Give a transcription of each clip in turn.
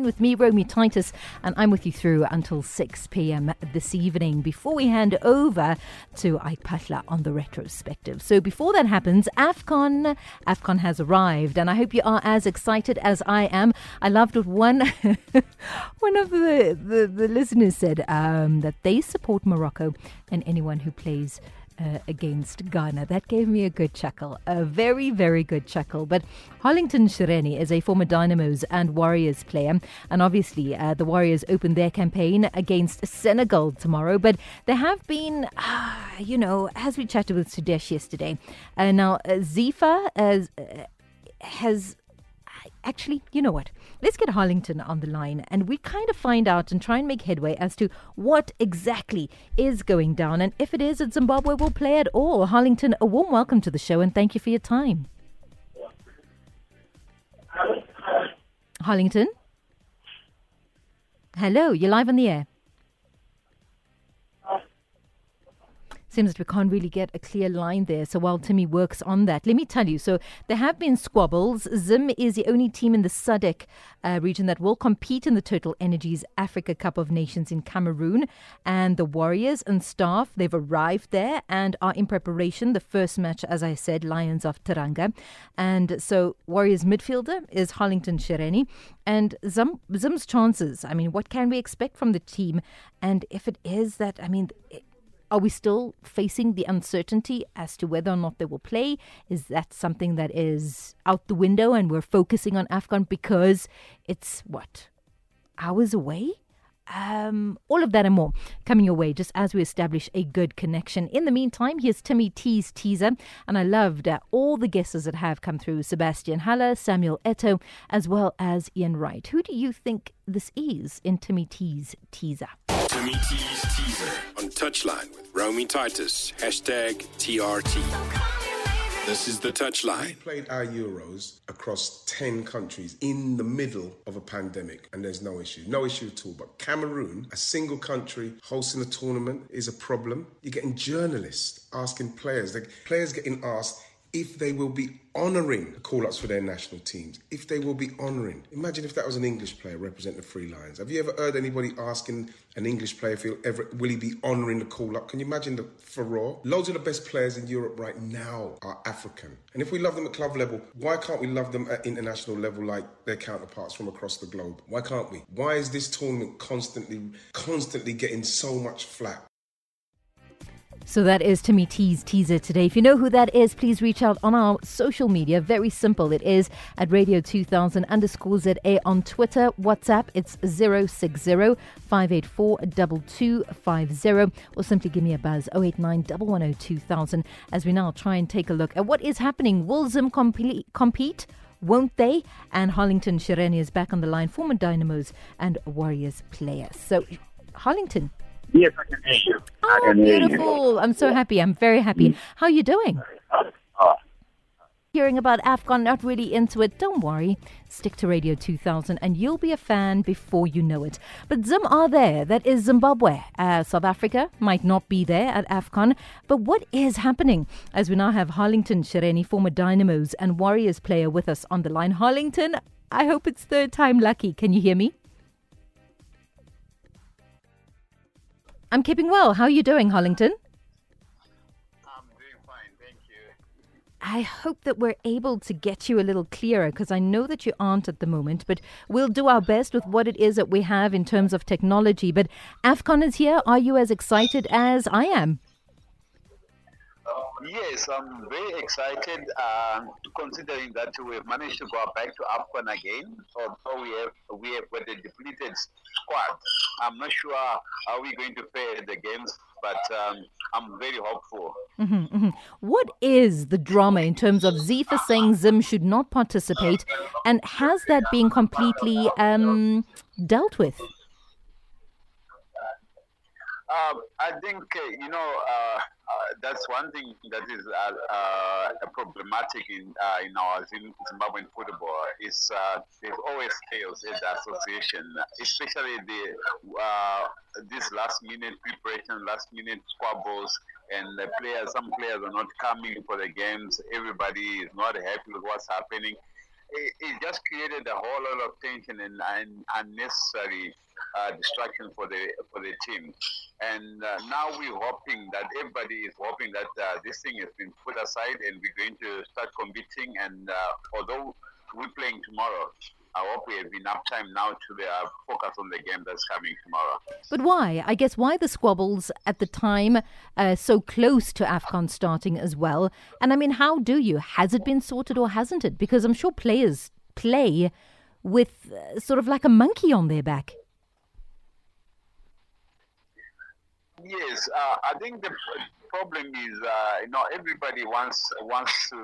with me, Romy Titus, and I'm with you through until 6 p.m. this evening before we hand over to Ike Patla on the retrospective. So before that happens, AFCON, AFCON has arrived, and I hope you are as excited as I am. I loved what one, one of the, the, the listeners said um, that they support Morocco and anyone who plays uh, against Ghana. That gave me a good chuckle, a very, very good chuckle. But Harlington Shereni is a former Dynamos and Warriors player, and obviously uh, the Warriors open their campaign against Senegal tomorrow. But there have been, uh, you know, as we chatted with Sudesh yesterday, uh, now uh, Zifa has actually, you know what? Let's get Harlington on the line and we kind of find out and try and make headway as to what exactly is going down. And if it is that Zimbabwe will play at all. Harlington, a warm welcome to the show and thank you for your time. Harlington? Hello, you're live on the air. Seems that we can't really get a clear line there. So while Timmy works on that, let me tell you. So there have been squabbles. Zim is the only team in the SADC uh, region that will compete in the Total Energies Africa Cup of Nations in Cameroon. And the Warriors and staff, they've arrived there and are in preparation. The first match, as I said, Lions of Teranga. And so Warriors midfielder is Harlington Shereni. And Zim, Zim's chances, I mean, what can we expect from the team? And if it is that, I mean, it, are we still facing the uncertainty as to whether or not they will play? Is that something that is out the window and we're focusing on AFCON because it's what? Hours away? Um, all of that and more coming your way just as we establish a good connection. In the meantime, here's Timmy T's teaser, and I loved uh, all the guesses that have come through Sebastian Haller, Samuel Eto, as well as Ian Wright. Who do you think this is in Timmy T's teaser? T's teaser on Touchline with Romy Titus. Hashtag TRT. This is the touchline. We played our Euros across 10 countries in the middle of a pandemic, and there's no issue. No issue at all. But Cameroon, a single country hosting a tournament, is a problem. You're getting journalists asking players, the players getting asked if they will be honouring call ups for their national teams, if they will be honouring. Imagine if that was an English player representing the Three Lions. Have you ever heard anybody asking an English player if he'll ever will he be honouring the call up? Can you imagine the furore? Loads of the best players in Europe right now are African. And if we love them at club level, why can't we love them at international level like their counterparts from across the globe? Why can't we? Why is this tournament constantly, constantly getting so much flack? So that is Timmy T's teaser today. If you know who that is, please reach out on our social media. Very simple. It is at Radio 2000 underscore ZA on Twitter. WhatsApp, it's 060 584 2250. Or simply give me a buzz 089 110 2000 as we now try and take a look at what is happening. Will Zim compete? compete? Won't they? And Harlington Shereni is back on the line, former Dynamos and Warriors player. So, Harlington, Yes, I can hear you. Oh, beautiful. I'm so happy. I'm very happy. Mm. How are you doing? Hearing about AFCON, not really into it. Don't worry. Stick to Radio 2000 and you'll be a fan before you know it. But Zim are there. That is Zimbabwe. Uh, South Africa might not be there at AFCON. But what is happening? As we now have Harlington Shereni, former Dynamos and Warriors player, with us on the line. Harlington, I hope it's third time lucky. Can you hear me? I'm keeping well. How are you doing, Harlington? I'm doing fine, thank you. I hope that we're able to get you a little clearer because I know that you aren't at the moment, but we'll do our best with what it is that we have in terms of technology. But AFCON is here. Are you as excited as I am? Yes, I'm very excited uh, considering that we've managed to go back to AFCON again. Although we have we have got a depleted squad, I'm not sure how we're going to play the games, but um, I'm very hopeful. Mm-hmm, mm-hmm. What is the drama in terms of Zifa saying Zim should not participate, and has that been completely um, dealt with? Uh, I think uh, you know uh, that's one thing that is uh, uh, problematic in in our Zimbabwean football. Is there's always chaos in the association, especially the this last minute preparation, last minute squabbles, and the players. Some players are not coming for the games. Everybody is not happy with what's happening it, it, just created a whole lot of tension and, and unnecessary uh, distraction for the for the team. And uh, now we're hoping that everybody is hoping that uh, this thing has been put aside and we're going to start competing. And uh, although we're playing tomorrow, I hope we have enough time now to uh, focus on the game that's coming tomorrow. But why? I guess why the squabbles at the time uh, so close to AFCON starting as well? And I mean, how do you? Has it been sorted or hasn't it? Because I'm sure players play with uh, sort of like a monkey on their back. Yes, uh, I think the problem is, uh, you know, everybody wants wants to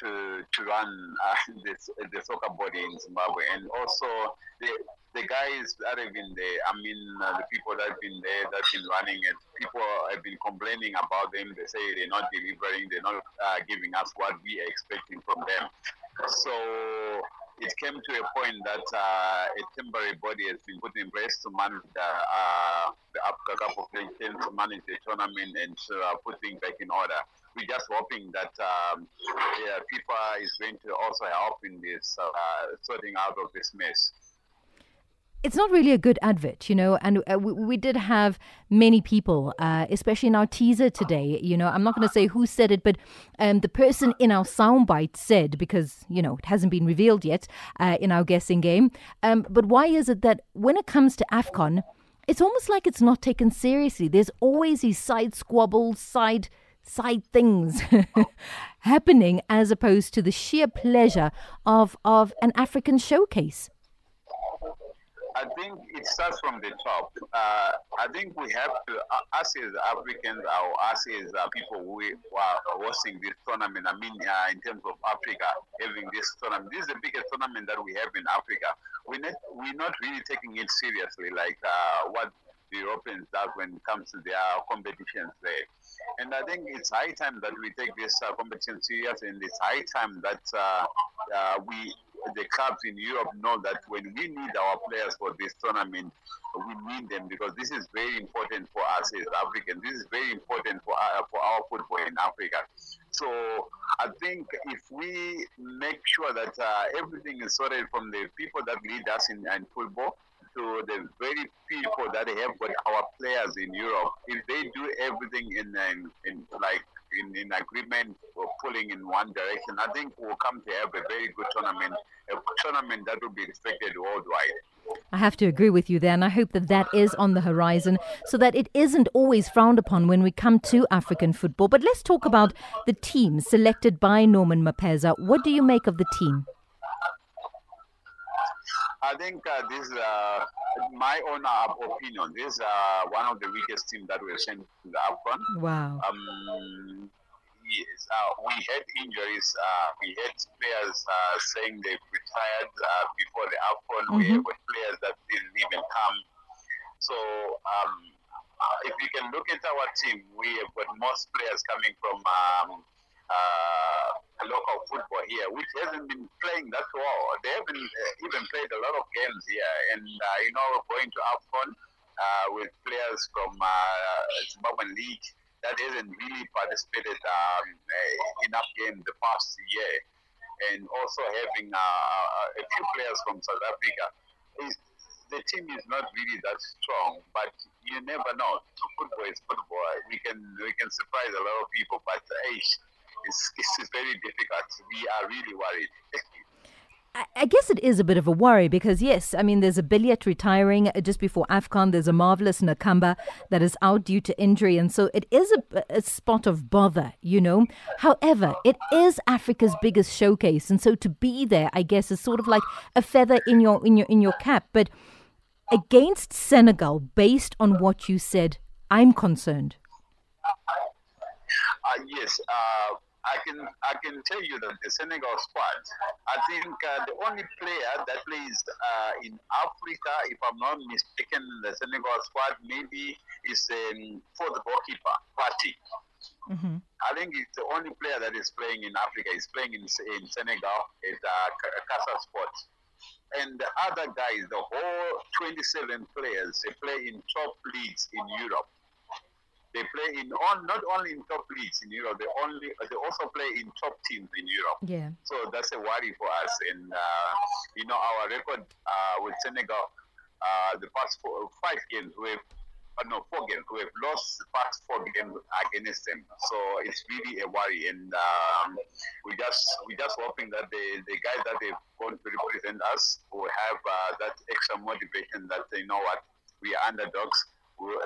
to to run uh, this the soccer body in Zimbabwe, and also the the guys that have been there. I mean, uh, the people that have been there, that have been running it. People have been complaining about them. They say they're not delivering. They're not uh, giving us what we are expecting from them. So it came to a point that uh, a temporary body has been put in place to manage the, uh, the Africa Cup of Nations, to manage the tournament, and to uh, put things back in order. We're just hoping that um, yeah, FIFA is going to also help in this uh, sorting out of this mess it's not really a good advert, you know. And uh, we, we, did have many people, uh, especially in our teaser today. You know, I'm not going to say who said it, but um, the person in our soundbite said, because, you know, it hasn't been revealed yet uh, in our guessing game. Um, but why is it that when it comes to AFCON, it's almost like it's not taken seriously? There's always these side squabbles, side side things happening as opposed to the sheer pleasure of of an African showcase. I think it starts from the top. Uh, I think we have to, uh, us as Africans, or us as uh, people who are hosting this tournament, I mean, uh, in terms of Africa, having this tournament, this is the biggest tournament that we have in Africa. We're not, we're not really taking it seriously, like uh, what the Europeans does when it comes to their competitions there. And I think it's high time that we take this uh, competition serious, and it's high time that we the clubs in Europe know that when we need our players for this tournament, we need them because this is very important for us as Africans. This is very important for our, for our football in Africa. So I think if we make sure that uh, everything is sorted from the people that lead us in, in football to the very people that have got our players in Europe, if they do everything in, in, in like in, in agreement or pulling in one direction, I think we'll come to have a very good tournament, tournament that will be respected worldwide. I have to agree with you there, and I hope that that is on the horizon so that it isn't always frowned upon when we come to African football. But let's talk about the team selected by Norman Mapeza. What do you make of the team? I think uh, this is uh, my own uh, opinion. This is uh, one of the weakest teams that we've sent to the AFCON. Wow. Um, yes, uh, we had injuries. Uh, we had players saying they've retired before the AFCON. Mm-hmm. We have players that didn't even come. So um, if you can look at our team, we have got most players coming from um, uh, local football here, which hasn't been playing that well. They haven't uh, even played a lot of games here, and uh, you know, going to AFCON uh, with players from uh, Zimbabwean League that hasn't really participated um, uh, enough games the past year, and also having uh, a few players from South Africa. the team is not really that strong, but you never know. Football is football. We can we can surprise a lot of people, but age it's, it's very difficult. We are really worried. I guess it is a bit of a worry because, yes, I mean, there's a Billiat retiring just before AFCON. There's a Marvelous Nakamba that is out due to injury. And so it is a, a, spot of bother, you know. However, it is Africa's biggest showcase. And so to be there, I guess, is sort of like a feather in your, in your, in your cap. But against Senegal, based on what you said, I'm concerned. Uh, yes. Uh I can I can tell you that the Senegal squad, I think uh, the only player that plays uh, in Africa, if I'm not mistaken, the Senegal squad maybe is um, for the goalkeeper, Faty. Mm-hmm. I think it's the only player that is playing in Africa. He's playing in, in Senegal at uh, Casa Sport. And the other guys, the whole 27 players, they play in top leagues in Europe. They play in on not only in top leagues in Europe, they only they also play in top teams in Europe. Yeah. So that's a worry for us. And uh, you know our record uh, with Senegal, uh, the past four, five games we've uh, no four games we've lost the past four games against them. So it's really a worry. And um, we just we just hoping that the the guys that they've going to represent us will have uh, that extra motivation that they know what we are underdogs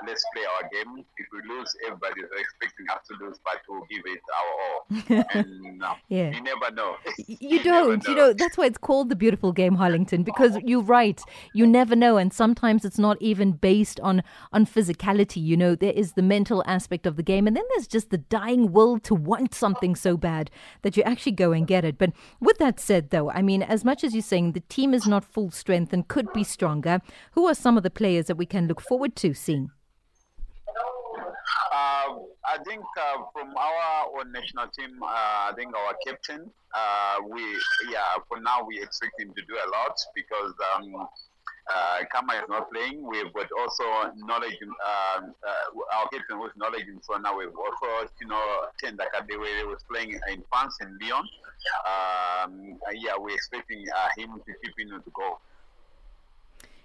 let's play our game. If we lose, everybody's expecting us to lose, but we'll give it our all. and uh, yeah. you never know. You, you don't. Know. You know, that's why it's called the beautiful game, Harlington, because you're right. You never know. And sometimes it's not even based on, on physicality. You know, there is the mental aspect of the game. And then there's just the dying will to want something so bad that you actually go and get it. But with that said, though, I mean, as much as you're saying the team is not full strength and could be stronger, who are some of the players that we can look forward to seeing? Uh, I think uh, from our own national team, uh, I think our captain, uh, we yeah, for now we expect him to do a lot because um, uh, Khama is not playing. We've got also knowledge. Um, uh, our captain was knowledge in so now we've also you know Tenda Kadewere was playing in France in Lyon. Um, yeah, we're expecting him to keep in to go.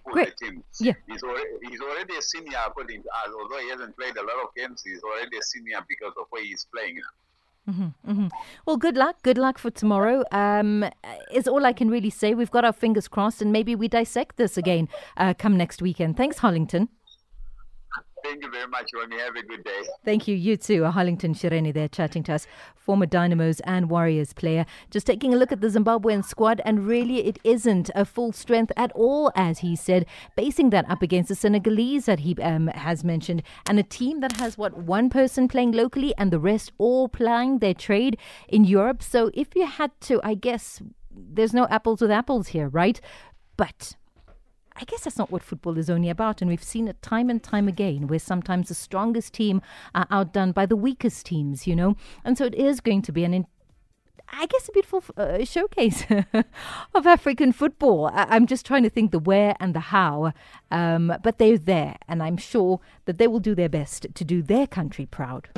Great. the team. Yeah. He's already, he's already a senior according to us. Although he hasn't played a lot of games, he's already a senior because of where he's playing. Mm-hmm, mm-hmm. Well, good luck. Good luck for tomorrow. Um, is all I can really say. We've got our fingers crossed, and maybe we dissect this again uh, come next weekend. Thanks, Harlington. Thank you very much, Romy. Have a good day. Thank you. You too. Harlington Shereni there chatting to us, former Dynamos and Warriors player. Just taking a look at the Zimbabwean squad, and really it isn't a full strength at all, as he said, basing that up against the Senegalese that he um, has mentioned, and a team that has, what, one person playing locally and the rest all playing their trade in Europe. So if you had to, I guess, there's no apples with apples here, right? But I guess that's not what football is only about. And we've seen it time and time again, where sometimes the strongest team are outdone by the weakest teams, you know? And so it is going to be an I guess a beautiful uh, showcase of African football. I- am just trying to think the where and the how, um, but they're there, and I'm sure that they will do their best to do their country proud.